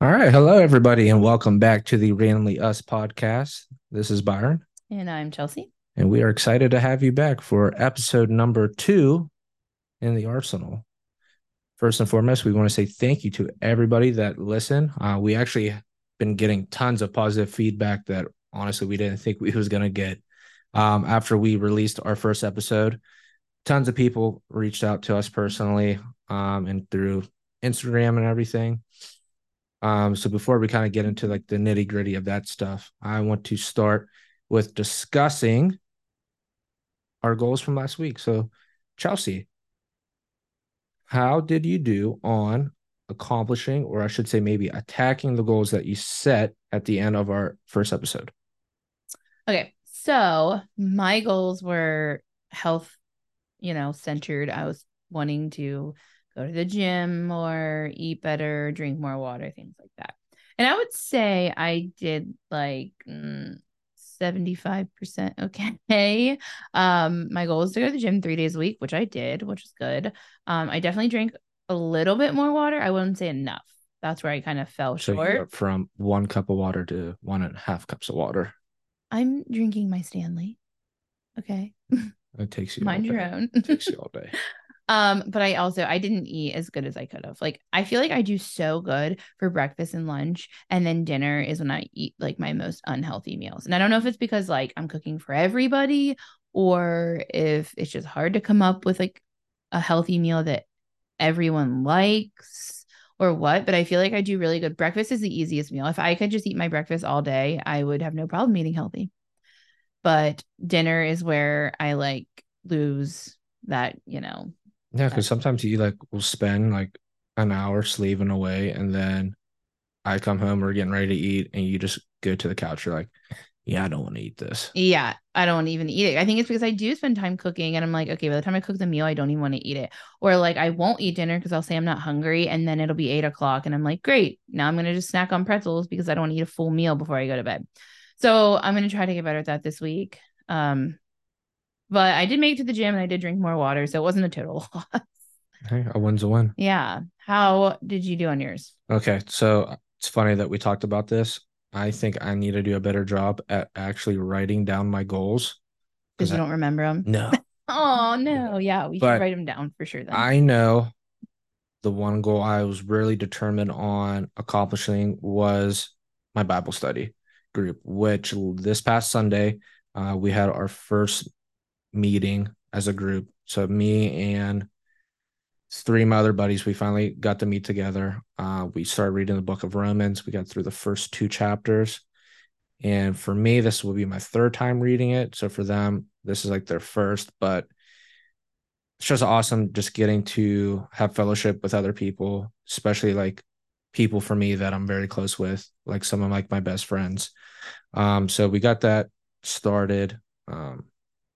All right. Hello, everybody, and welcome back to the Randomly Us podcast. This is Byron, And I'm Chelsey. and we are excited to have you back for episode number two in the Arsenal. First and foremost, we want to say thank you to everybody that listened. Uh, we actually been getting tons of positive feedback that honestly we didn't think we was going to get um, after we released our first episode. Tons of people reached out to us personally um, and through Instagram and everything. Um, so before we kind of get into like the nitty gritty of that stuff, I want to start with discussing our goals from last week. So, Chelsey, how did you do on accomplishing, or I should say, maybe attacking the goals that you set at the end of our first episode? Okay. So my goals were health, you know, centered. I was wanting to go to the gym more, eat better, drink more water, things like that. And I would say I did like mm, 75% okay. Um, my goal is to go to the gym three days a week, which I did, which is good. Um, I definitely drank a little bit more water. I wouldn't say enough. That's where I kind of fell So short. from one cup of water to one and a half cups of water. I'm drinking my Stanley. Okay. It takes you Mind your own. It takes you all day. Um, but I also I didn't eat as good as I could have. Like I feel like I do so good for breakfast and lunch, and then dinner is when I eat like my most unhealthy meals. And I don't know if it's because like I'm cooking for everybody or if it's just hard to come up with like a healthy meal that everyone likes or what, but I feel like I do really good. Breakfast is the easiest meal. If I could just eat my breakfast all day, I would have no problem eating healthy. But dinner is where I like lose that, you know, Yeah, because sometimes you like will spend like an hour slaving away, and then I come home, we're getting ready to eat, and you just go to the couch. You're like, yeah, I don't want to eat this. Yeah, I don't even eat it. I think it's because I do spend time cooking and I'm like, okay, by the time I cook the meal, I don't even want to eat it. Or like I won't eat dinner because I'll say I'm not hungry and then it'll be eight o'clock and I'm like, great, now I'm gonna just snack on pretzels because I don't want to eat a full meal before I go to bed. So I'm gonna try to get better at that this week. Um, but I did make it to the gym and I did drink more water, so it wasn't a total loss. Hey, a win's a win. yeah. How did you do on yours? Okay, so it's funny that we talked about this. I think I need to do a better job at actually writing down my goals. Because you I- don't remember them. No, Oh no, yeah, we But should write them down for sure then. I know the one goal I was really determined on accomplishing was my Bible study group, which this past Sunday, uh, we had our first meeting as a group. So me and three of my other buddies, we finally got to meet together. Uh, we started reading the book of Romans. We got through the first two chapters. And for me, this will be my third time reading it. So for them, this is like their first, but it's just awesome just getting to have fellowship with other people, especially like people for me that I'm very close with, like some of like my best friends. Um, so we got that started, um,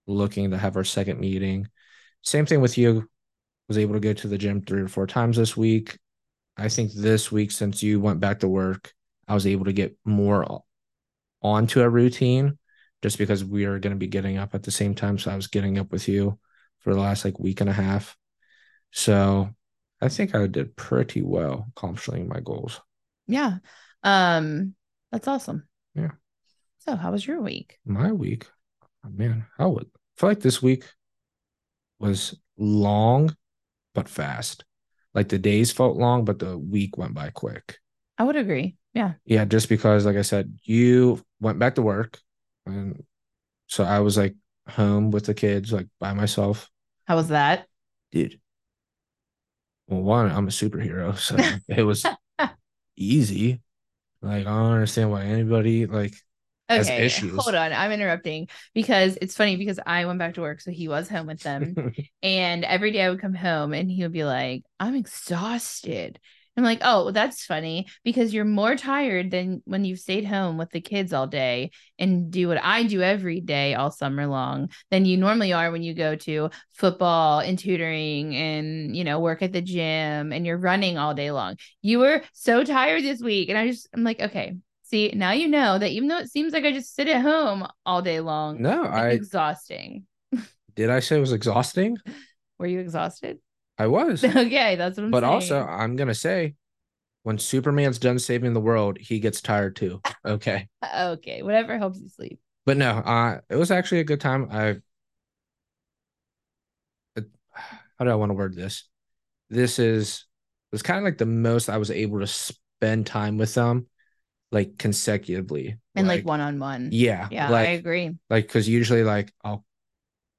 looking to have our second meeting. Same thing with you. Was able to go to the gym three or four times this week. I think this week, since you went back to work, I was able to get more onto a routine just because we are going to be getting up at the same time. So I was getting up with you for the last like week and a half. So I think I did pretty well accomplishing my goals. Yeah. Um, that's awesome. Yeah. So how was your week? My week, Oh, man, I would I feel like this week was long but fast. Like the days felt long, but the week went by quick. I would agree. Yeah. Yeah, just because, like I said, you went back to work, and so I was like home with the kids, like by myself. How was that? Dude, well, one, I'm a superhero, so it was easy. Like I don't understand why anybody like has Okay, issues. hold on. I'm interrupting because it's funny because I went back to work, so he was home with them. and every day I would come home and he would be like, I'm exhausted. I'm like, oh, that's funny because you're more tired than when you've stayed home with the kids all day and do what I do every day all summer long than you normally are when you go to football and tutoring and, you know, work at the gym and you're running all day long. You were so tired this week. And I just, I'm like, okay, see, now you know that even though it seems like I just sit at home all day long, no, it's I exhausting. did I say it was exhausting? Were you exhausted? I was. okay, that's what I'm saying. But saying. also, I'm gonna say when Superman's done saving the world, he gets tired too. Okay. okay, whatever helps you sleep. But no, uh, it was actually a good time. I, how do I want to word this? This is it was kind of like the most I was able to spend time with them, like consecutively, and like one on one. Yeah, yeah, like, I agree. Like, because usually, like, I'll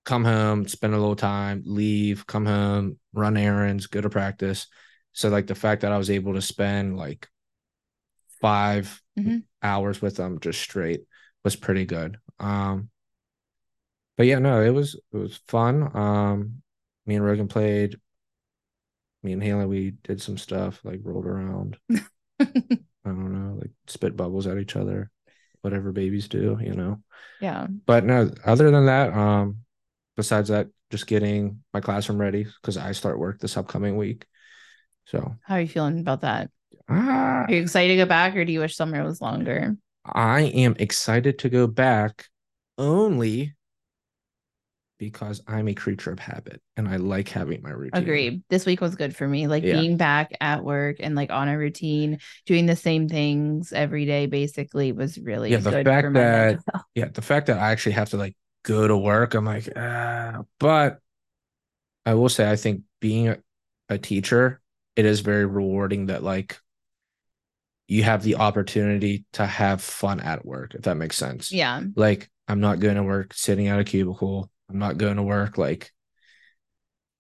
come home, spend a little time, leave, come home, run errands, go to practice. So, like, the fact that I was able to spend like 5 mm-hmm. hours with them just straight was pretty good. Um, but yeah, no, it was it was fun. Um, me and Rogan played. Me and Haley, we did some stuff like rolled around. I don't know, like spit bubbles at each other, whatever babies do, you know. Yeah. But no, other than that, um, besides that, just getting my classroom ready because I start work this upcoming week. So how are you feeling about that? Ah, are you excited to go back or do you wish summer was longer? I am excited to go back only because I'm a creature of habit and I like having my routine. Agreed. This week was good for me. Like yeah. being back at work and like on a routine, doing the same things every day basically was really yeah, the fact that yeah, the fact that I actually have to like go to work, I'm like, ah, but I will say I think being a, a teacher, it is very rewarding that like you have the opportunity to have fun at work, if that makes sense. Yeah. Like I'm not going to work sitting at a cubicle I'm not going to work like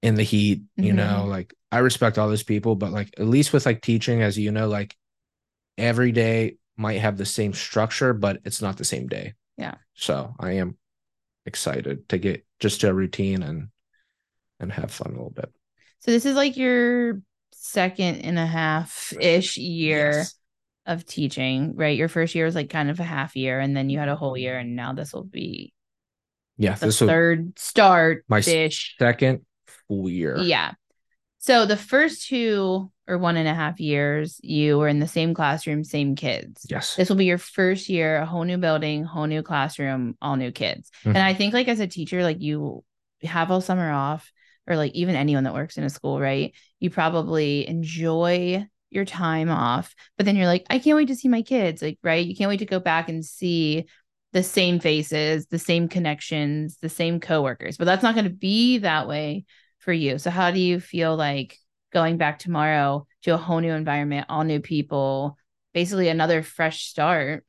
in the heat, you mm-hmm. know, like I respect all those people, but like at least with like teaching, as you know, like every day might have the same structure, but it's not the same day. Yeah. So I am excited to get just to a routine and and have fun a little bit. So this is like your second and a half ish year yes. of teaching, right? Your first year was like kind of a half year, and then you had a whole year, and now this will be yeah, the third start my second full year. Yeah. So the first two or one and a half years, you were in the same classroom, same kids. Yes. This will be your first year, a whole new building, whole new classroom, all new kids. Mm-hmm. And I think like as a teacher, like you have all summer off, or like even anyone that works in a school, right? You probably enjoy your time off, but then you're like, I can't wait to see my kids. Like, right? You can't wait to go back and see the same faces, the same connections, the same coworkers, but that's not going to be that way for you. So how do you feel like going back tomorrow to a whole new environment, all new people, basically another fresh start?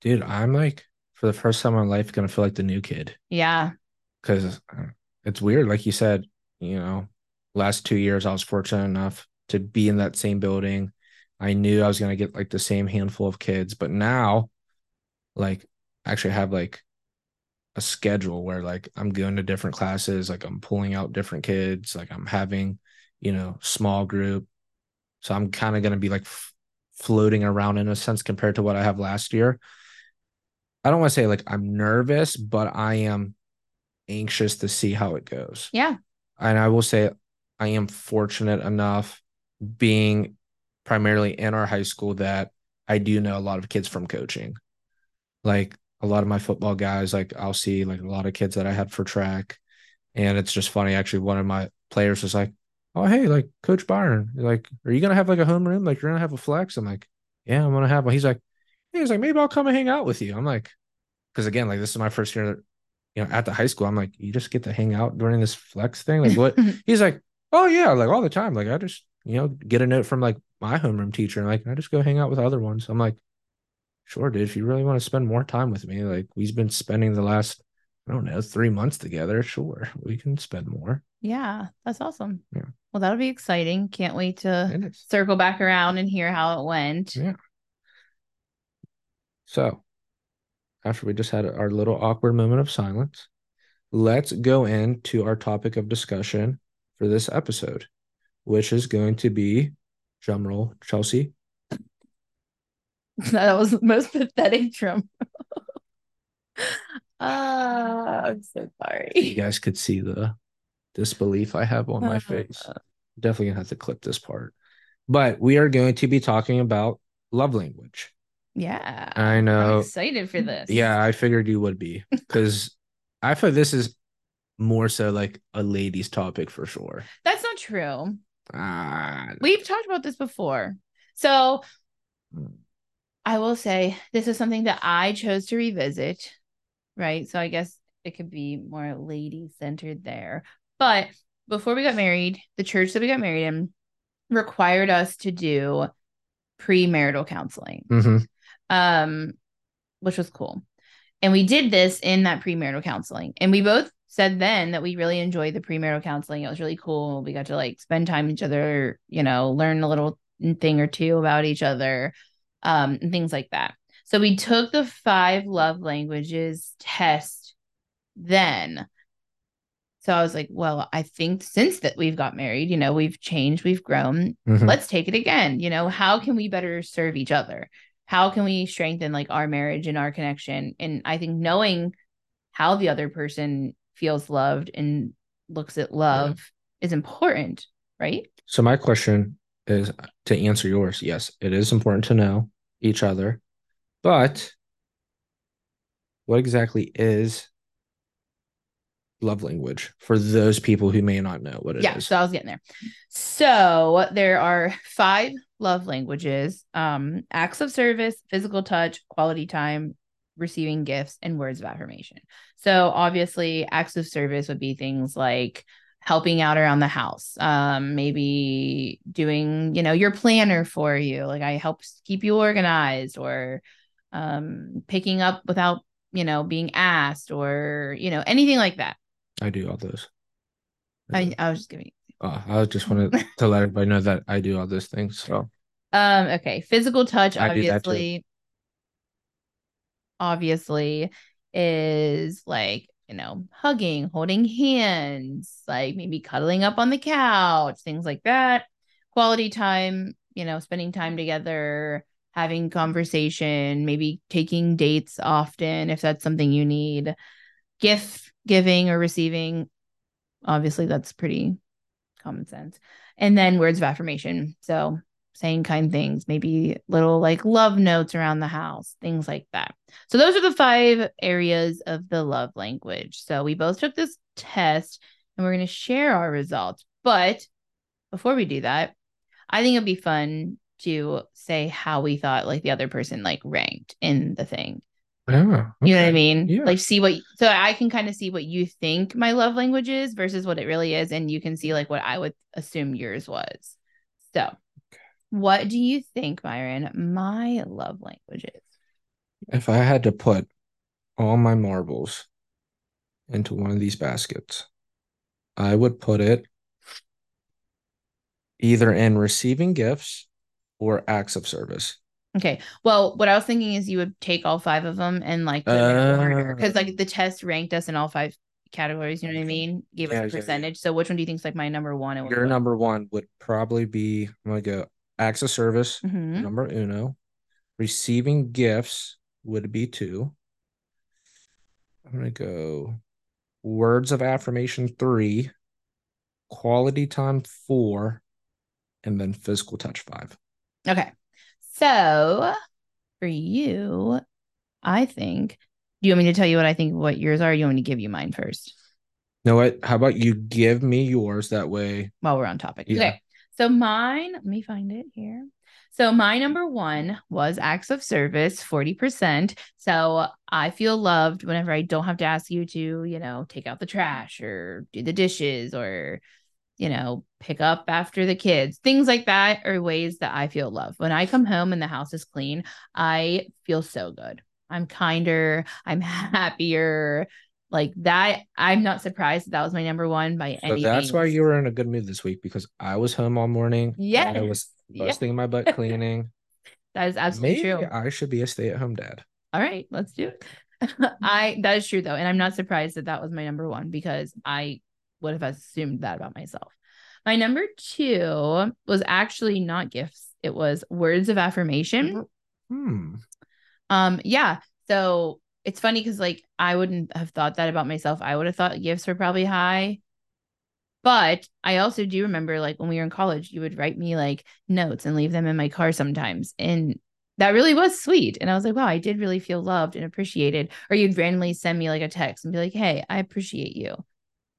Dude, I'm like for the first time in my life going to feel like the new kid. Yeah. Cuz uh, it's weird like you said, you know, last 2 years I was fortunate enough to be in that same building. I knew I was going to get like the same handful of kids, but now like actually have like a schedule where like I'm going to different classes, like I'm pulling out different kids, like I'm having, you know, small group. So I'm kind of going to be like f- floating around in a sense compared to what I have last year. I don't want to say like I'm nervous, but I am anxious to see how it goes. Yeah. And I will say I am fortunate enough being primarily in our high school that I do know a lot of kids from coaching. Like a lot of my football guys, like I'll see like a lot of kids that I had for track. And it's just funny. Actually, one of my players was like, Oh, hey, like Coach Byron, like, are you gonna have like a home room? Like you're gonna have a flex? I'm like, Yeah, I'm gonna have one. He's like, hey, he's like, maybe I'll come and hang out with you. I'm like, because again, like this is my first year, you know, at the high school. I'm like, you just get to hang out during this flex thing. Like what? he's like, Oh yeah, like all the time. Like I just, you know, get a note from like my homeroom teacher and like I just go hang out with other ones. I'm like, sure, dude, if you really want to spend more time with me, like we've been spending the last, I don't know, three months together, sure, we can spend more. Yeah, that's awesome. Yeah. Well, that'll be exciting. Can't wait to circle back around and hear how it went. Yeah. So, after we just had our little awkward moment of silence, let's go into our topic of discussion for this episode, which is going to be drumroll, Chelsey. that was the most pathetic drum. Ah, uh, I'm so sorry. You guys could see the disbelief I have on my face. Definitely gonna have to clip this part. But we are going to be talking about love language. Yeah. I know. I'm excited for this. Yeah, I figured you would be because I feel this is more so like a ladies' topic for sure. That's not true. Ah, We've talked about this before. So I will say this is something that I chose to revisit, right? So I guess it could be more lady centered there. But before we got married, the church that we got married in required us to do premarital counseling, hmm um, which was cool. And we did this in that premarital counseling. And we both said then that we really enjoyed the premarital counseling. It was really cool. We got to like spend time with each other, you know, learn a little thing or two about each other, um, and things like that. So we took the five love languages test then. So I was like, well, I think since that we've got married, you know, we've changed, we've grown. Mhm. Let's take it again. You know, how can we better serve each other? How can we strengthen like our marriage and our connection? And I think knowing how the other person feels loved and looks at love is important, right? So my question is to answer yours. Yes, it is important to know each other, but what exactly is love language for those people who may not know what it is? yeah so i was getting there so there are five love languages um acts of service physical touch quality time receiving gifts and words of affirmation so obviously acts of service would be things like helping out around the house um maybe doing you know your planner for you like i help keep you organized or um picking up without you know being asked or you know anything like that I do all those. i, I was just giving Uh, I just wanted to let everybody know that I do all those things. So Um, okay. Physical touch, I do that too. obviously, obviously is like, you know, hugging, holding hands, like maybe cuddling up on the couch, things like that. Quality time, you know, spending time together, having conversation, maybe taking dates often if that's something you need. Gift giving or receiving, obviously that's pretty common sense. And then words of affirmation. So saying kind things, maybe little like love notes around the house, things like that. So those are the five areas of the love language. So we both took this test and we're going to share our results. But before we do that, I think it'd be fun to say how we thought like the other person like ranked in the thing. yeah, You know what I mean? Yeah. Like see what so I can kind of see what you think my love language is versus what it really is and you can see like what I would assume yours was. So, what do you think, Byron, my love languages. If I had to put all my marbles into one of these baskets, I would put it either in receiving gifts or acts of service. Okay. Well, what I was thinking is you would take all five of them and like put them in order Uh. because like the test ranked us in all five categories, you know what I mean? Gave Yeah, us yeah, a yeah. percentage. So which one do you think is like my number one and Your number one would probably be I'm gonna go acts of service, hmm number uno. Receiving gifts would be two. I'm gonna go words of affirmation three, quality time four, and then physical touch five. Okay. So for you, I think, do you want me to tell you what I think what yours are? You want me to give you mine first no, what? How about you give me yours that way? while we're on topic? Yeah. Okay. So mine, let me find it here. So my number one was acts of service, 40%. So I feel loved whenever I don't have to ask you to, you know, take out the trash or do the dishes or, you know, pick up after the kids. Things like that are ways that I feel loved. When I come home and the house is clean, I feel so good. I'm kinder, I'm happier. Like that, I'm not surprised that, that was my number one by So any that's why you were in a good mood this week because I was home all morning. Yeah, I was Yeah. busting my butt cleaning. That is absolutely Maybe true. I should be a stay-at-home dad. All right, let's do it. I that is true though, and I'm not surprised that that was my number one because I would have assumed that about myself. My number two was actually not gifts; it was words of affirmation. Hmm. Um, yeah. So it's funny because like I wouldn't have thought that about myself. I would have thought gifts were probably high. But I also do remember like when we were in college, you would write me like notes and leave them in my car sometimes. And that really was sweet. And I was like, wow, I did really feel loved and appreciated. Or you'd randomly send me like a text and be like, hey, I appreciate you.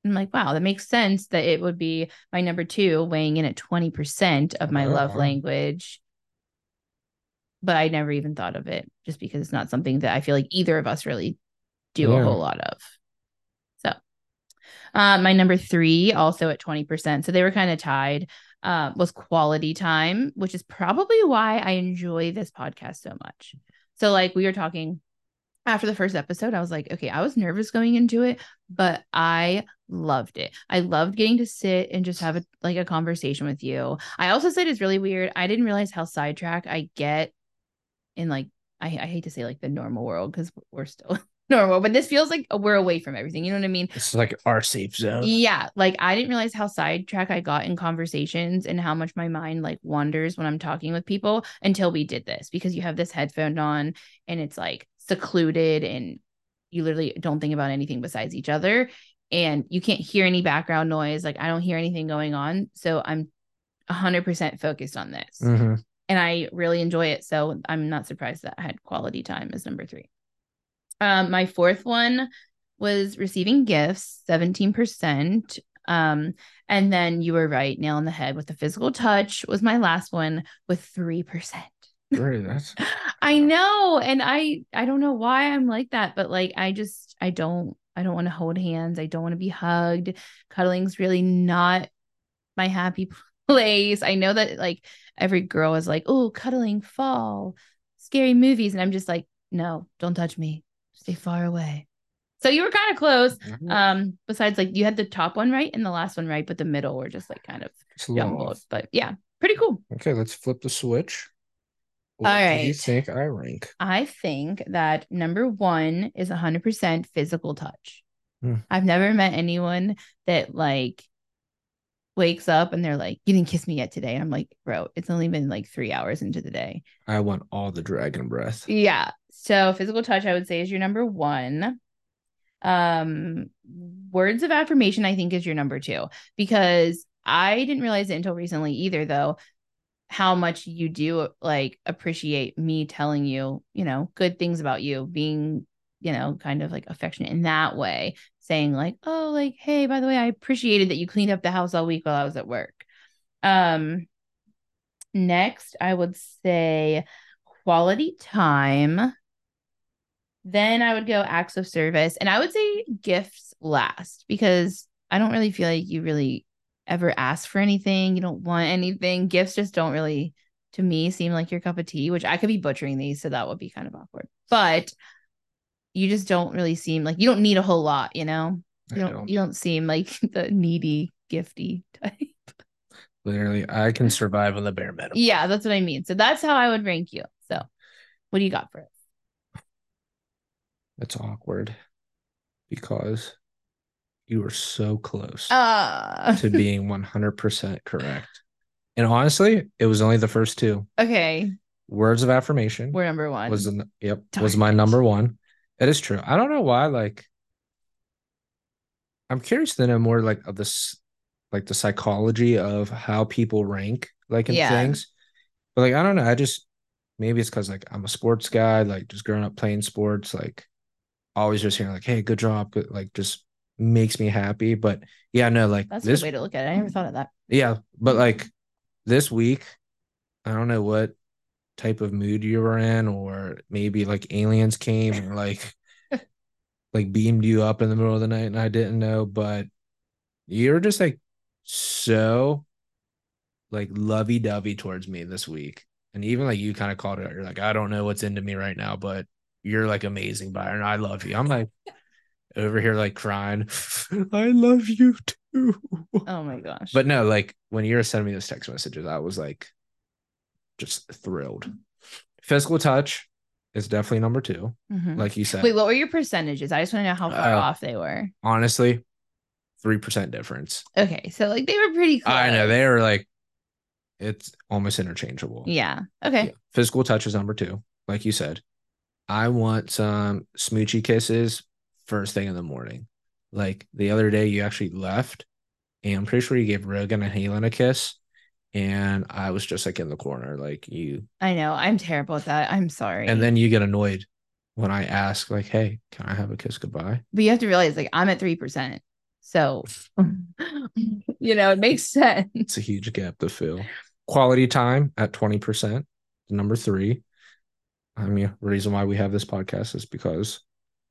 And I'm like, wow, that makes sense that it would be my number two weighing in at 20% of my love language but I never even thought of it just because it's not something that I feel like either of us really do Yeah. a whole lot of. So, uh, my number three, also at 20%. So they were kind of tied, uh, was quality time, which is probably why I enjoy this podcast so much. So, like, we were talking after the first episode, I was like, okay, I was nervous going into it, but I loved it. I loved getting to sit and just have a like a conversation with you. I also said it's really weird. I didn't realize how sidetracked I get in like I, I hate to say like the normal world because we're still normal, but this feels like we're away from everything. You know what I mean? It's like our safe zone. Yeah, like I didn't realize how sidetracked I got in conversations and how much my mind like wanders when I'm talking with people until we did this because you have this headphone on and it's like secluded and you literally don't think about anything besides each other and you can't hear any background noise. Like I don't hear anything going on. So I'm 100% focused on this hmm and I really enjoy it. So I'm not surprised that I had quality time as number three. Um, my fourth one was receiving gifts, 17%. Um, and then you were right, nail on the head with the physical touch was my last one with 3%. Great. That's I know. And I I don't know why I'm like that, but like I just I don't I don't want to hold hands. I don't want to be hugged. Cuddling's really not my happy place. I know that like every girl is like, oh, cuddling, fall, scary movies. And I'm just like, no, don't touch me. Stay far away. So you were kind of close. Mhm. Um, besides like you had the top one right and the last one right, but the middle were just like kind of jumbled. But yeah, pretty cool. Okay, let's flip the switch. What All do you think I rank? I think that number one is 100% physical touch. Hmm. I've never met anyone that like wakes up and they're like, You didn't kiss me yet today. And I'm like, Bro, it's only been like three hours into the day. I want all the dragon breath. Yeah. So physical touch, I would say, is your number one. Um, words of affirmation, I think, is your number two because I didn't realize it until recently either, though, how much you do like appreciate me telling you, you know, good things about you, being, you know, kind of like affectionate in that way, saying like, oh, like, hey, by the way, I appreciated that you cleaned up the house all week while I was at work. Um, next, I would say quality time. Then I would go acts of service. And I would say gifts last because I don't really feel like you really ever ask for anything. You don't want anything. Gifts just don't really, to me, seem like your cup of tea, which I could be butchering these. So that would be kind of awkward. But you just don't really seem like you don't need a whole lot, you know? You don't, don't. you don't seem like the needy, gifty type. Literally, I can survive on the bare minimum. Yeah, that's what I mean. So that's how I would rank you. So what do you got for it? That's awkward because you were so close Uh to being 100% correct. And honestly, it was only the first two. okay. Words of affirmation We're number one. was the, yep, Darn was my it. number one. It is true. I don't know why like I'm curious to know more like of this like the psychology of how people rank like in Yeah. things. But like I don't know, I just maybe it's because like I'm a sports guy, like just growing up playing sports, like always just hearing like, hey, good job, like just makes me happy. But yeah, no, like That's a this good way to look at it. I never thought of that. yeah, but like this week, I don't know what type of mood you were in, or maybe like aliens came and like like beamed you up in the middle of the night and I didn't know, but you were just like so like lovey dovey towards me this week. And even like you kind of called it out. You're like, I don't know what's into me right now, but you're like amazing, Byron. I love you. I'm like over here like crying. I love you too. Oh my gosh. But no, like when you were sending me those text messages, I was like just thrilled. Physical touch is definitely number two, Mhm. like you said. Wait, what were your percentages? I just want to know how far Uh, off they were. Honestly, three percent difference. Okay, so like they were pretty close. I know they are like it's almost interchangeable. Yeah. Okay. Yeah. Physical touch is number two, like you said. I want some smoochy kisses first thing in the morning. Like the other day, you actually left, and I'm pretty sure you gave Rogan and Halen a kiss, and I was just like in the corner, like you. I know. I'm terrible at that. I'm sorry. And then you get annoyed when I ask, like, "Hey, can I have a kiss goodbye?" but you have to realize like I'm at three percent. So you know, it makes sense. It's a huge gap to fill. Quality time at twenty percent, number three. I mean, the reason why we have this podcast is because,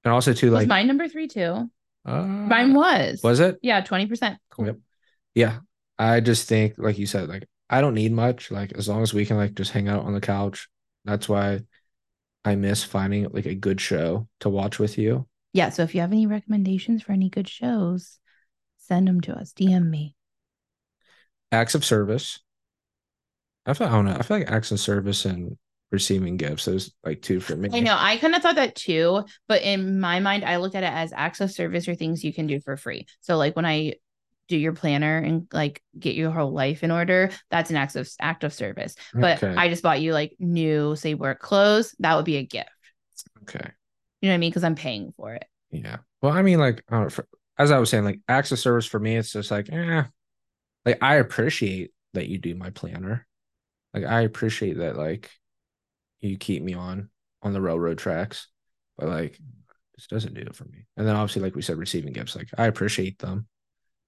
and also too, Was like, mine number three too? uh, Mine was. was it? Yeah, 20%. Cool. Yep. Yeah. I just think, like you said, like I don't need much. Like as long as we can like just hang out on the couch. That's why I miss finding like a good show to watch with you. Yeah. So if you have any recommendations for any good shows, send them to us. DM me. Acts of service. I feel I don't know. I feel like acts of service and receiving gifts. Those like two for me. I know. I kind of thought that too, but in my mind, I looked at it as acts of service or things you can do for free. So like when I do your planner and like get your whole life in order, that's an act of act of service. But Okay. I just bought you like new, say work clothes. That would be a gift. Okay. You know what I mean? Because I'm paying for it. Yeah. Well, I mean, like, I for, as I was saying, like, acts of service for me, it's just like, eh, like, I appreciate that you do my planner. Like, I appreciate that, like, you keep me on on the railroad tracks, but like, this doesn't do it for me. And then obviously, like we said, receiving gifts, like, I appreciate them,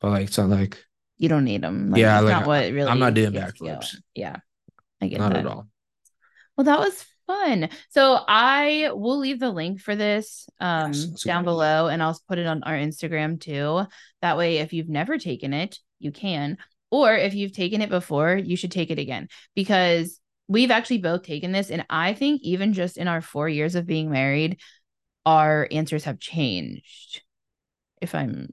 but like, it's not like, You don't need them. Like, Yeah, like, not what really. I'm not doing backflips. Yeah, I get not that. at all. Well, that was fun. So I will leave the link for this um down below and I'll put it on our Instagram too. That way if you've never taken it, you can. Or if you've taken it before, you should take it again because we've actually both taken this and I think even just in our 4 years of being married, our answers have changed. If I'm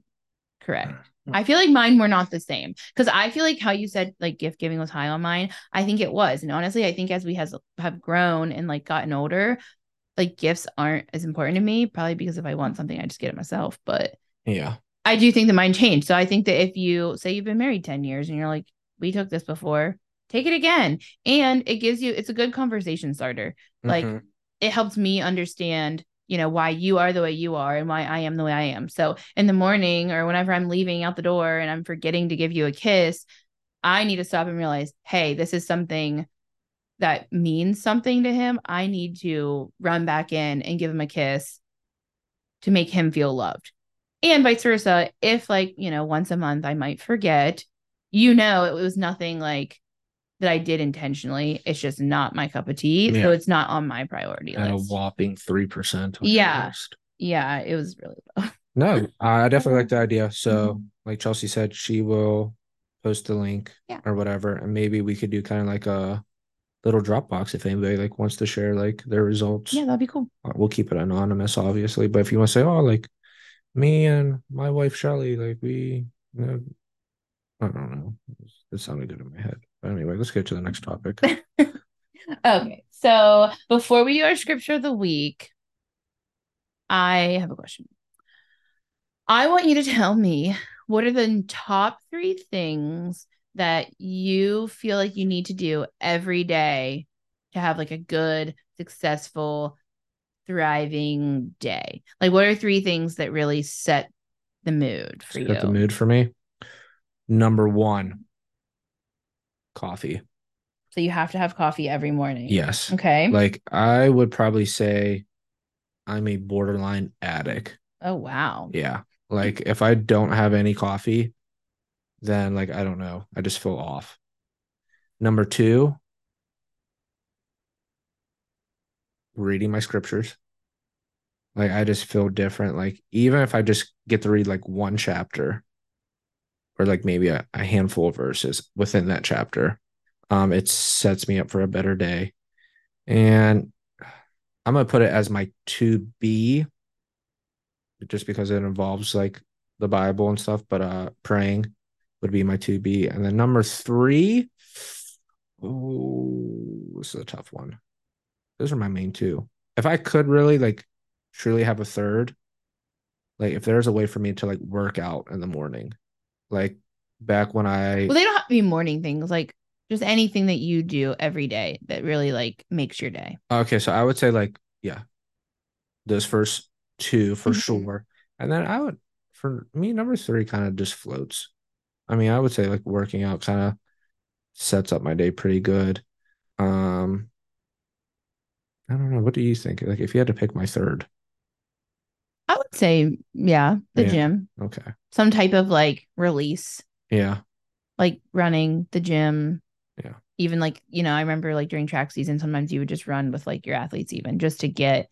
correct. I feel like mine were not the same because I feel like how you said like gift giving was high on mine. I think it was, and honestly, I think as we has have grown and like gotten older, like gifts aren't as important to me. Probably because if I want something, I just get it myself. But Yeah. I do think that mine changed. So I think that if you say you've been married ten years and you're like, we took this before, take it again, and it gives you it's a good conversation starter. Like Mhm. it helps me understand you know why you are the way you are and why I am the way I am. So in the morning or whenever I'm leaving out the door and I'm forgetting to give you a kiss, I need to stop and realize, hey, this is something that means something to him. I need to run back in and give him a kiss to make him feel loved. And vice versa, if like, you know, once a month I might forget, you know, it was nothing like that I did intentionally. It's just not my cup of tea. Yeah. So it's not on my priority and a whopping 3%. Yeah. list. Yeah, it was really low. No, I definitely like the idea. So, Mhm. like Chelsey said, she will post the link Yeah. or whatever, and maybe we could do kind of like a little Dropbox if anybody like wants to share like their results. Yeah, that'd be cool. Uh, We'll keep it anonymous, obviously, but if you want to say, oh, like me and my wife Shelly, like we, you know, I don't know, it sounded good in my head. But anyway, let's get to the next topic. Okay, so before we do our scripture of the week, I have a question. I want you to tell me what are the top three things that you feel like you need to do every day to have like a good, successful, thriving day? Like, what are three things that really set the mood for Set you? the mood for me. Number one, coffee. So you have to have coffee every morning. Yes. Okay. Like I would probably say I'm a borderline addict. oh wow. Yeah. Like if I don't have any coffee, then like I don't know. I just feel off. Number two, reading my scriptures. Like I just feel different. Like even if I just get to read like one chapter or like maybe a, a handful of verses within that chapter, um, it sets me up for a better day. And I'm gonna put it as my two B just because it involves like the Bible and stuff, but uh praying would be my two B. And then number three, oh, this is a tough one. Those are my main two. If I could really like truly have a third, like if there's a way for me to like work out in the morning, like back when I Well, they don't have to be morning things, like just anything that you do every day that really like makes your day. Okay, so I would say like yeah, those first two for Mhm. sure, and then I would for me number three kind of just floats. I mean, I would say like working out kind of sets up my day pretty good. Um, I don't know. What do you think? Like, if you had to pick my third, I would say, yeah, the Yeah. gym, okay, some type of like release, yeah, like running, the gym. Yeah. even like you know i remember like during track season sometimes you would just run with like your athletes even just to get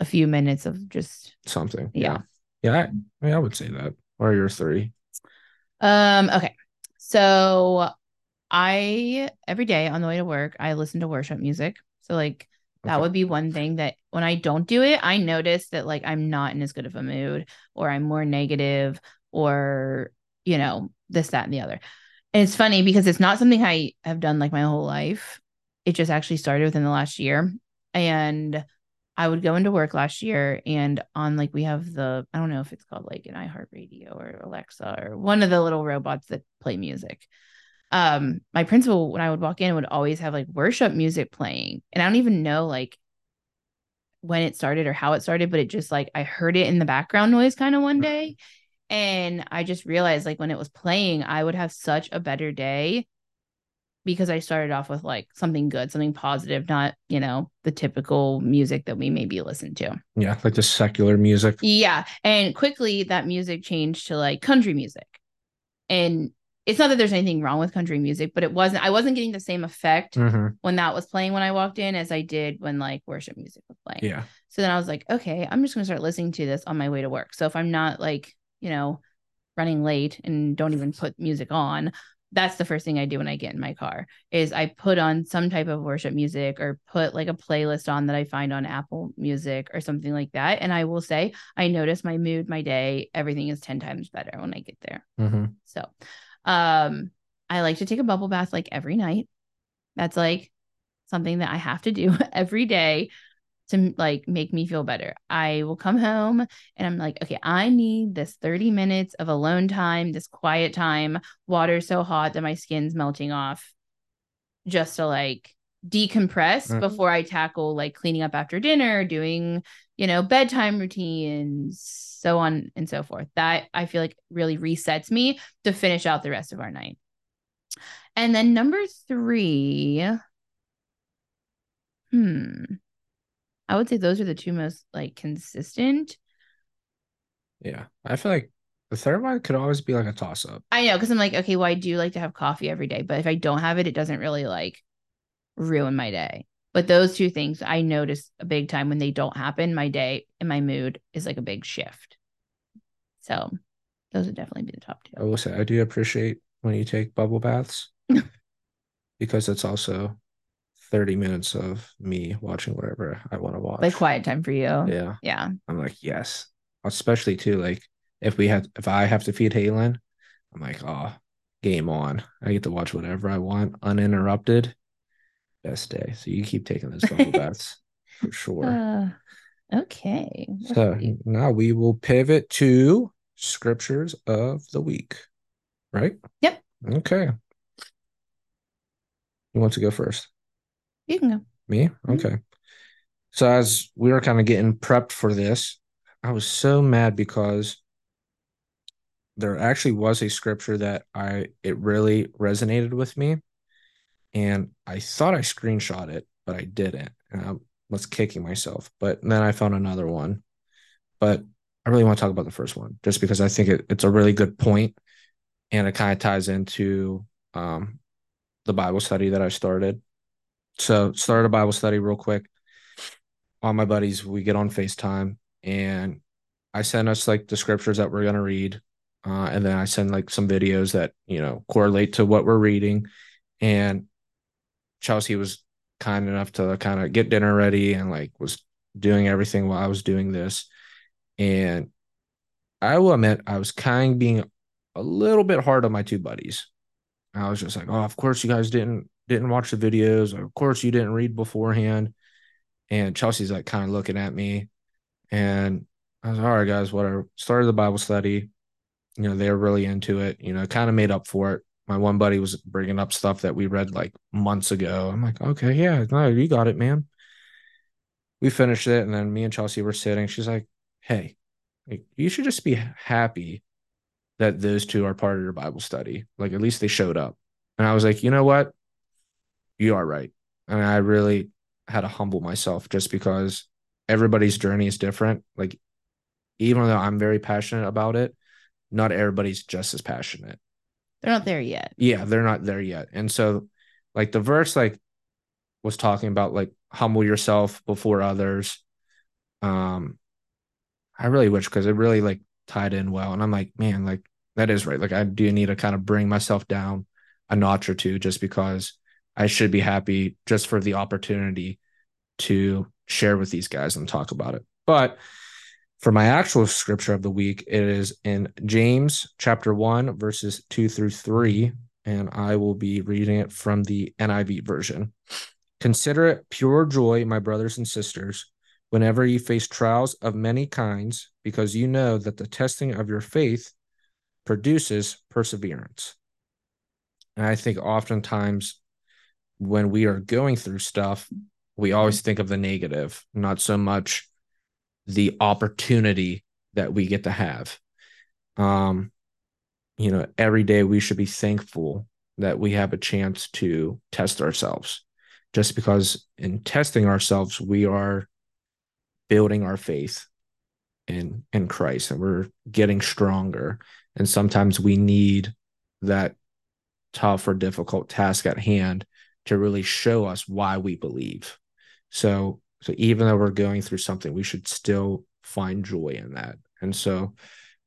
a few minutes of just something. Yeah. Yeah. Yeah. I, yeah, I would say that. Or your three. um okay so i every day on the way to work i listen to worship music so like that Okay. would be one thing that when i don't do it i notice that like i'm not in as good of a mood or i'm more negative or you know this that and the other. And it's funny because it's not something i have done like my whole life. It just actually started within the last year. And i would go into work last year and on like we have the i don't know if it's called like an iheartradio or alexa or one of the little robots that play music um my principal when i would walk in would always have like worship music playing and i don't even know like when it started or how it started but it just like i heard it in the background noise kind of one day and i just realized like when it was playing i would have such a better day because i started off with like something good something positive not you know the typical music that we maybe listen to Yeah. Like the secular music. yeah. And quickly that music changed to like country music. And it's not that there's anything wrong with country music, but it wasn't, I wasn't getting the same effect hmm when that was playing when I walked in as I did when like worship music was playing. Yeah. So then I was like, okay, I'm just going to start listening to this on my way to work. So if I'm not like, you know, running late and don't even put music on, that's the first thing I do when I get in my car is I put on some type of worship music or put like a playlist on that I find on Apple Music or something like that. And I will say, I notice my mood, my day, everything is 10 times better when I get there. hmm So, um, I like to take a bubble bath like every night. That's like something that I have to do every day to like make me feel better. I will come home and I'm like, okay, I need this 30 minutes of alone time, this quiet time. Water's so hot that my skin's melting off just to like decompress Mhm. before I tackle like cleaning up after dinner, doing, you know, bedtime routines, so on and so forth. That I feel like really resets me to finish out the rest of our night. And then number three, hmm, I would say those are the two most like consistent. Yeah. I feel like the third one could always be like a toss up. I know because I'm like, okay, well, I do like to have coffee every day, but if I don't have it, it doesn't really like ruin my day. But those two things I notice a big time when they don't happen, my day and my mood is like a big shift. So those would definitely be the top two. I will say I do appreciate when you take bubble baths because it's also 30 minutes of me watching whatever I want to watch. Like quiet time for you. Yeah. Yeah. I'm like, yes. Especially too, like if we have if I have to feed Halen, I'm like, oh, game on. I get to watch whatever I want uninterrupted. Best day. So you keep taking those bubble baths for sure. Uh, okay. Let's So see. now we will pivot to scriptures of the week. Right? Yep. Okay. You want to go first? You can go. Me? Mhm. Okay. So as we were kind of getting prepped for this, I was so mad because there actually was a scripture that I it really resonated with me. And I thought I screenshot it, but I didn't. And I was kicking myself. But then I found another one. But I really want to talk about the first one just because I think it, it's a really good point and it kind of ties into um, the Bible study that I started. So, started a Bible study real quick. All my buddies, we get on FaceTime and I send us like the scriptures that we're going to read. Uh, and then I send like some videos that, you know, correlate to what we're reading. And Chelsey was kind enough to kind of get dinner ready and like was doing everything while I was doing this. And I will admit, I was kind of being a little bit hard on my two buddies. I was just like, oh, of course you guys didn't didn't watch the videos. Of course you didn't read beforehand. And Chelsey's like kind of looking at me. And I was like, all right, guys, whatever. Started the Bible study. You know, they were really into it, you know, kind of made up for it. My one buddy was bringing up stuff that we read like months ago. I'm like, okay, yeah, no, you got it, man. We finished it. And then me and Chelsey were sitting. She's like, hey, you should just be happy that those two are part of your Bible study. Like, at least they showed up. And I was like, you know what? You are right. And I really had to humble myself just because everybody's journey is different. Like, even though I'm very passionate about it, not everybody's just as passionate. They're not there yet. Yeah, they're not there yet. And so Like the verse like was talking about like humble yourself before others. Um I really wish because it really like tied in well. And I'm like, man, like that is right. Like I do need to kind of bring myself down a notch or two just because I should be happy just for the opportunity to share with these guys and talk about it. But for my actual scripture of the week, it is in James chapter 1, verses 2 through 3. And I will be reading it from the NIV version. Consider it pure joy, my brothers and sisters, whenever you face trials of many kinds, because you know that the testing of your faith produces perseverance. And I think oftentimes when we are going through stuff, we always think of the negative, not so much the opportunity that we get to have. Um, you know, every day we should be thankful that we have a chance to test ourselves. Just because in testing ourselves, we are building our faith in in Christ and we're getting stronger. And sometimes we need that tough or difficult task at hand to really show us why we believe. So so even though we're going through something, we should still find joy in that. And so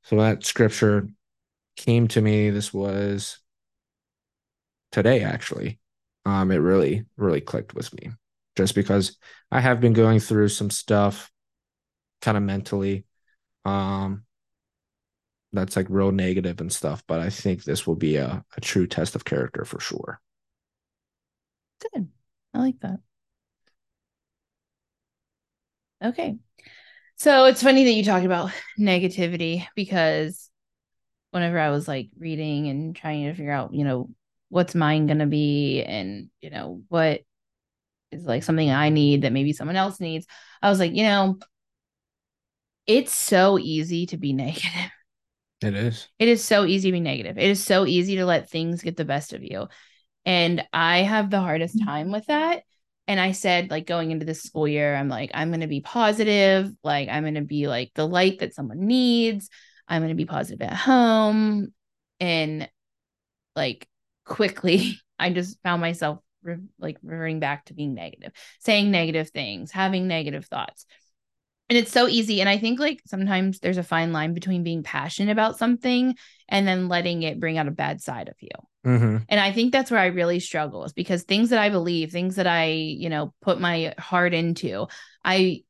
so that scripture came to me. This was today actually. Um, it really, really clicked with me just because I have been going through some stuff kind of mentally. Um that's like real negative and stuff, but I think this will be a, a true test of character for sure. Good. I like that. Okay. So it's funny that you talked about negativity because whenever I was like reading and trying to figure out, you know, what's mine going to be and, you know, what is like something I need that maybe someone else needs, I was like, you know, it's so easy to be negative. It is. It is so easy to be negative. It is so easy to let things get the best of you. And I have the hardest mm-hmm. time with that and I said, like, going into this school year, I'm like, I'm going to be positive. Like, I'm going to be like the light that someone needs. I'm going to be positive at home. And like, quickly, I just found myself re- like reverting back to being negative, saying negative things, having negative thoughts. And it's so easy. And I think like sometimes there's a fine line between being passionate about something and then letting it bring out a bad side of you. Mm-hmm. And I think that's where I really struggle is because things that I believe, things that I, you know, put my heart into, I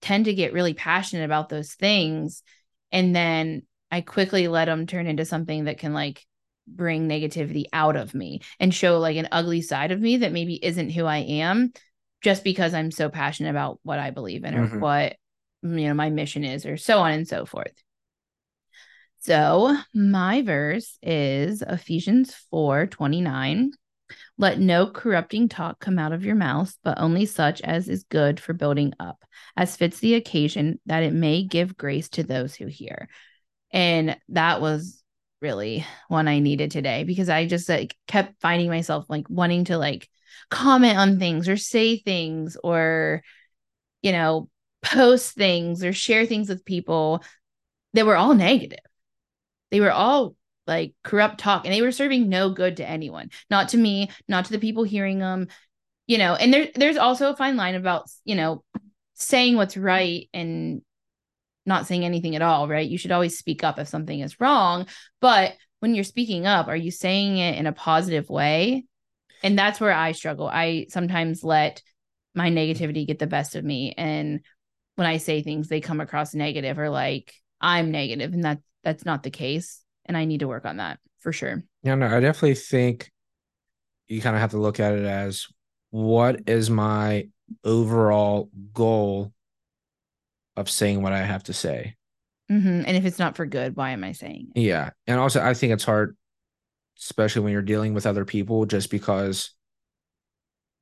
tend to get really passionate about those things. And then I quickly let them turn into something that can like bring negativity out of me and show like an ugly side of me that maybe isn't who I am just because I'm so passionate about what I believe in or mm-hmm. what, you know, my mission is or so on and so forth. So my verse is Ephesians 4 29. Let no corrupting talk come out of your mouth, but only such as is good for building up, as fits the occasion, that it may give grace to those who hear. And that was really one I needed today because I just like kept finding myself like wanting to like comment on things or say things or, you know, post things or share things with people that were all negative they were all like corrupt talk and they were serving no good to anyone, not to me, not to the people hearing them, you know. And there, there's also a fine line about, you know, saying what's right and not saying anything at all, right? You should always speak up if something is wrong. But when you're speaking up, are you saying it in a positive way? And that's where I struggle. I sometimes let my negativity get the best of me. And when I say things, they come across negative or like I'm negative, and that that's not the case and i need to work on that for sure yeah no i definitely think you kind of have to look at it as what is my overall goal of saying what i have to say mm-hmm. and if it's not for good why am i saying it? yeah and also i think it's hard especially when you're dealing with other people just because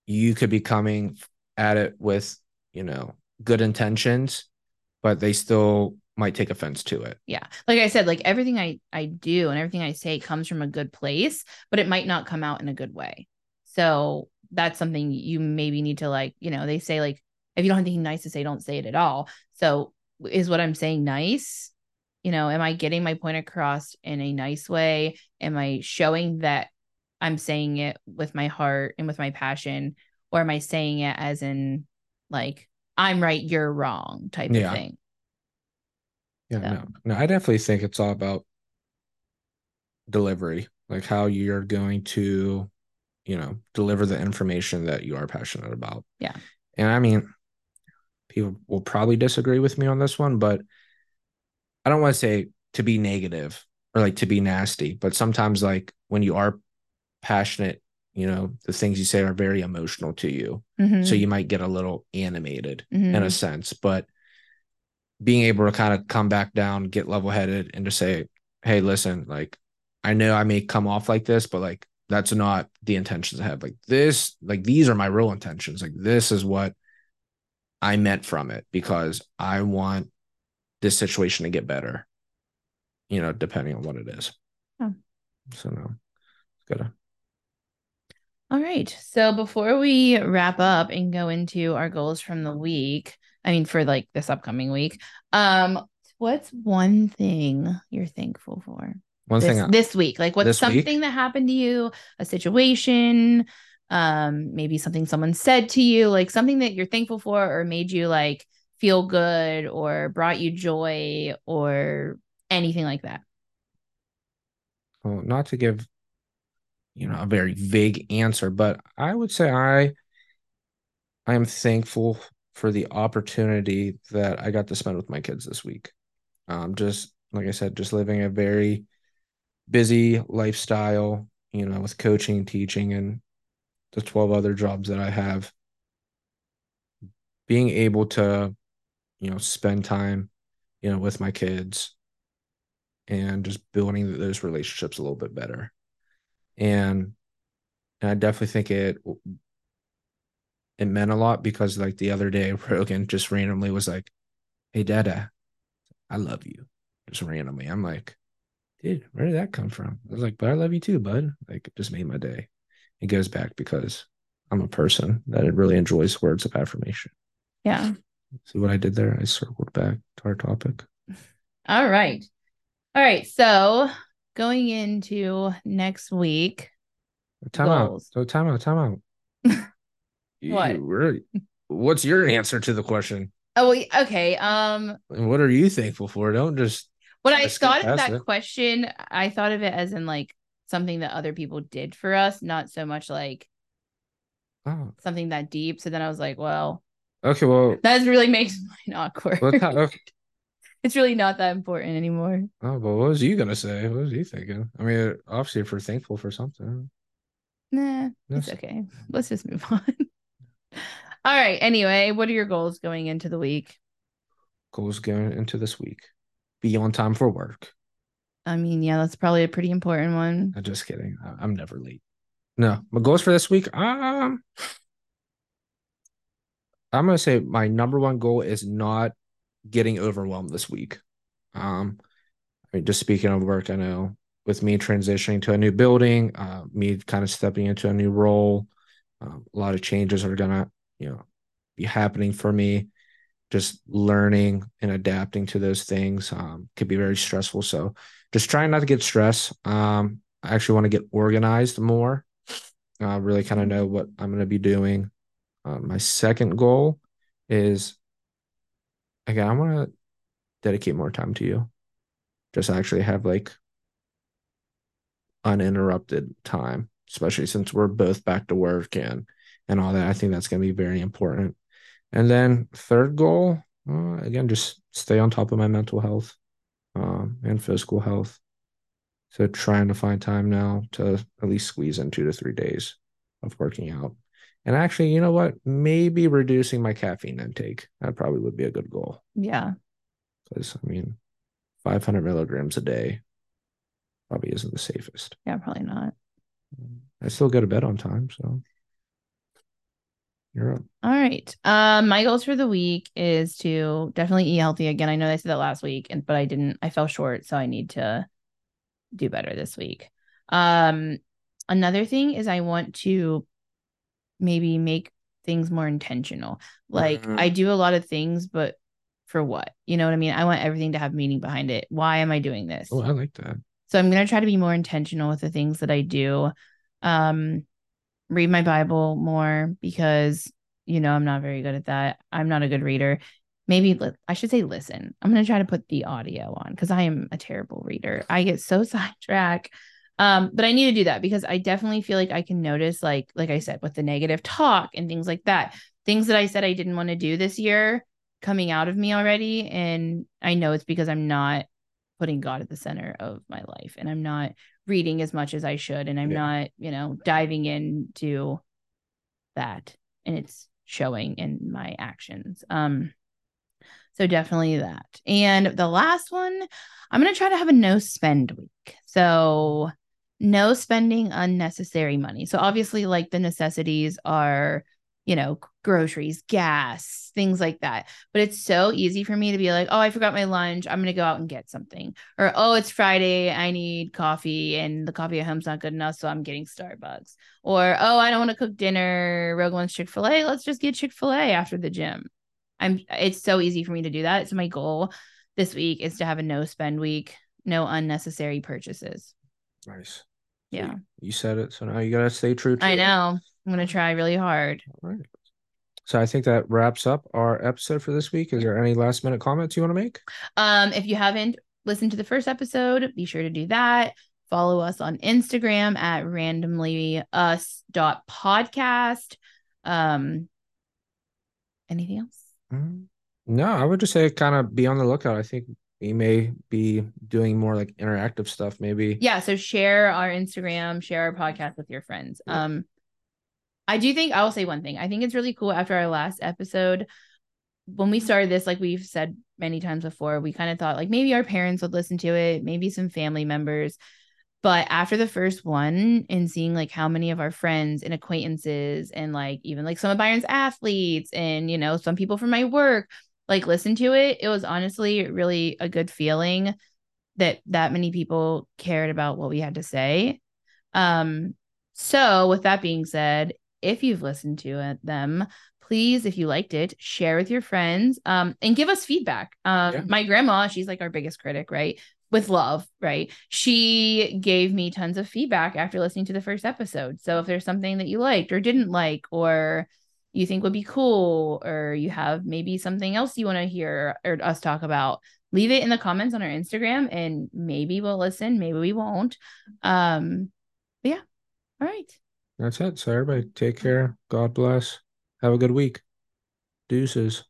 you could be coming at it with you know good intentions but they still might take offense to it. Yeah. Like I said, like everything I I do and everything I say comes from a good place, but it might not come out in a good way. So that's something you maybe need to like, you know, they say like if you don't have anything nice to say, don't say it at all. So is what I'm saying nice? You know, am I getting my point across in a nice way? Am I showing that I'm saying it with my heart and with my passion, or am I saying it as in like I'm right, you're wrong type Yeah. of thing? Yeah, So- no, no, I definitely think it's all about delivery, like how you're going to, you know, deliver the information that you are passionate about. Yeah. And I mean, people will probably disagree with me on this one, but I don't want to say to be negative or like to be nasty, but sometimes like when you are passionate, you know, the things you say are very emotional to you. Mhm. So you might get a little animated Mhm. in a sense, but being able to kind of come back down, get level headed, and just say, hey, listen, like, I know I may come off like this, but like, that's not the intentions I have. Like, this, like, these are my real intentions. Like, this is what I meant from it because I want this situation to get better, you know, depending on what it is. Yeah. So, no, gotta, All right. So before we wrap up and go into our goals from the week, I mean for like this upcoming week, um, what's one thing you're thankful for one this, thing, I, this week? Like what's this week? something that happened to you, a situation, um, maybe something someone said to you, like something that you're thankful for or made you like feel good or brought you joy or anything like that. well, not to give you know a very vague answer but i would say i i am thankful for the opportunity that i got to spend with my kids this week. Um just like i said just living a very busy lifestyle you know with coaching teaching and the 12 other jobs that i have. Being able to you know spend time you know with my kids and just building those relationships a little bit better. And and I definitely think it it meant a lot because like the other day Rogan just randomly was like, "Hey, Dada, I love you," just randomly. I'm like, "Dude, where did that come from?" I was like, "But I love you too, bud." Like, it just made my day. It goes back because I'm a person that really enjoys words of affirmation. Yeah. See what I did there? I circled back to our topic. All right. All right. So going into next week. Time out. So time out. Time out. What? Really- What's your answer to the question? Oh, well, okay. Um, what are you thankful for? Don't just when I thought of that it. question, I thought of it as in like something that other people did for us, not so much like oh, something that deep. So then I was like, well, okay. Well, that really makes mine awkward. what kind okay. it's really not that important anymore. Oh, but what was you gonna say? What was you thinking? I mean, obviously, if we're thankful for something, Nah, it's okay. Let's just move on. All right. Anyway, what are your goals going into the week? goals going into this week. Be on time for work. I mean, yeah, that's probably a pretty important one. I'm just kidding. I'm never late. No, my goals for this week. Um, I'm gonna say my number one goal is not getting overwhelmed this week. Um, I mean, just speaking of work, I know with me transitioning to a new building, uh, me kind of stepping into a new role, um, a lot of changes are gonna, you know, be happening for me. Just learning and adapting to those things um, could be very stressful. So, just trying not to get stressed. Um, I actually want to get organized more. Uh, really kind of know what I'm going to be doing. Uh, my second goal is again, I want to dedicate more time to you. Just actually have like uninterrupted time, especially since we're both back to work and and all that. I think that's going to be very important. And then third goal, uh, again, just stay on top of my mental health um, and physical health. So trying to find time now to at least squeeze in two to three days of working out. And actually, you know what? Maybe reducing my caffeine intake. That probably would be a good goal. Yeah. Because I mean, 500 milligrams a day probably isn't the safest. Yeah, probably not. I still go to bed on time, so you're up. All right. Um, my goals for the week is to definitely eat healthy again. I know I said that last week, and but I didn't. I fell short, so I need to do better this week. Um, another thing is I want to maybe make things more intentional. Like Mhm. I do a lot of things, but for what? You know what I mean? I want everything to have meaning behind it. Why am I doing this? Oh, I like that. So I'm going to try to be more intentional with the things that I do. Um, read my Bible more because you know I'm not very good at that. I'm not a good reader. Maybe li- I should say listen. I'm gonna try to put the audio on because I am a terrible reader. I get so sidetracked. Um, but I need to do that because I definitely feel like I can notice, like, like I said, with the negative talk and things like that, things that I said I didn't want to do this year coming out of me already. And I know it's because I'm not putting God at the center of my life and I'm not reading as much as I should. And I'm Yeah. not, you know, diving into that. And it's showing in my actions. Um, so definitely that. And the last one, I'm going to try to have a no spend week. So no spending unnecessary money. So obviously like the necessities are, you know, groceries, gas, things like that. But it's so easy for me to be like, "Oh, I forgot my lunch. I'm going to go out and get something." Or, "Oh, it's Friday. I need coffee and the coffee at home's not good enough, so I'm getting Starbucks." Or, "Oh, I don't want to cook dinner. Rogue wants Chick-fil-A. Let's just get Chick-fil-A after the gym." I'm it's so easy for me to do that. So my goal this week is to have a no spend week, no unnecessary purchases. Nice. Yeah. You said it, so now you gotta stay true to I it. know. I'm going to try really hard. All right. So I think that wraps up our episode for this week. Is there any last minute comments you want to make? Um, if you haven't listened to the first episode, be sure to do that. Follow us on Instagram at randomlyus.podcast. Um, anything else? Mm, No, I would just say kind of be on the lookout. I think we may be doing more like interactive stuff, maybe. Yeah, so share our Instagram, share our podcast with your friends. Yeah. Um, I do think I will say one thing. I think it's really cool after our last episode. When we started this, like we've said many times before, we kind of thought like maybe our parents would listen to it, maybe some family members. But after the first one and seeing like how many of our friends and acquaintances and like even like some of Byron's athletes and you know some people from my work like listen to it, it was honestly really a good feeling that that many people cared about what we had to say. Um so with that being said, if you've listened to it, them, please if you liked it, share with your friends um and give us feedback. Um Yeah. my grandma, she's like our biggest critic, right? with love, right? She gave me tons of feedback after listening to the first episode. So if there's something that you liked or didn't like, or you think would be cool, or you have maybe something else you want to hear or us talk about, leave it in the comments on our Instagram and maybe we'll listen, maybe we won't. Um, but yeah. All right. That's it. So everybody take care. God bless. Have a good week. Deuces.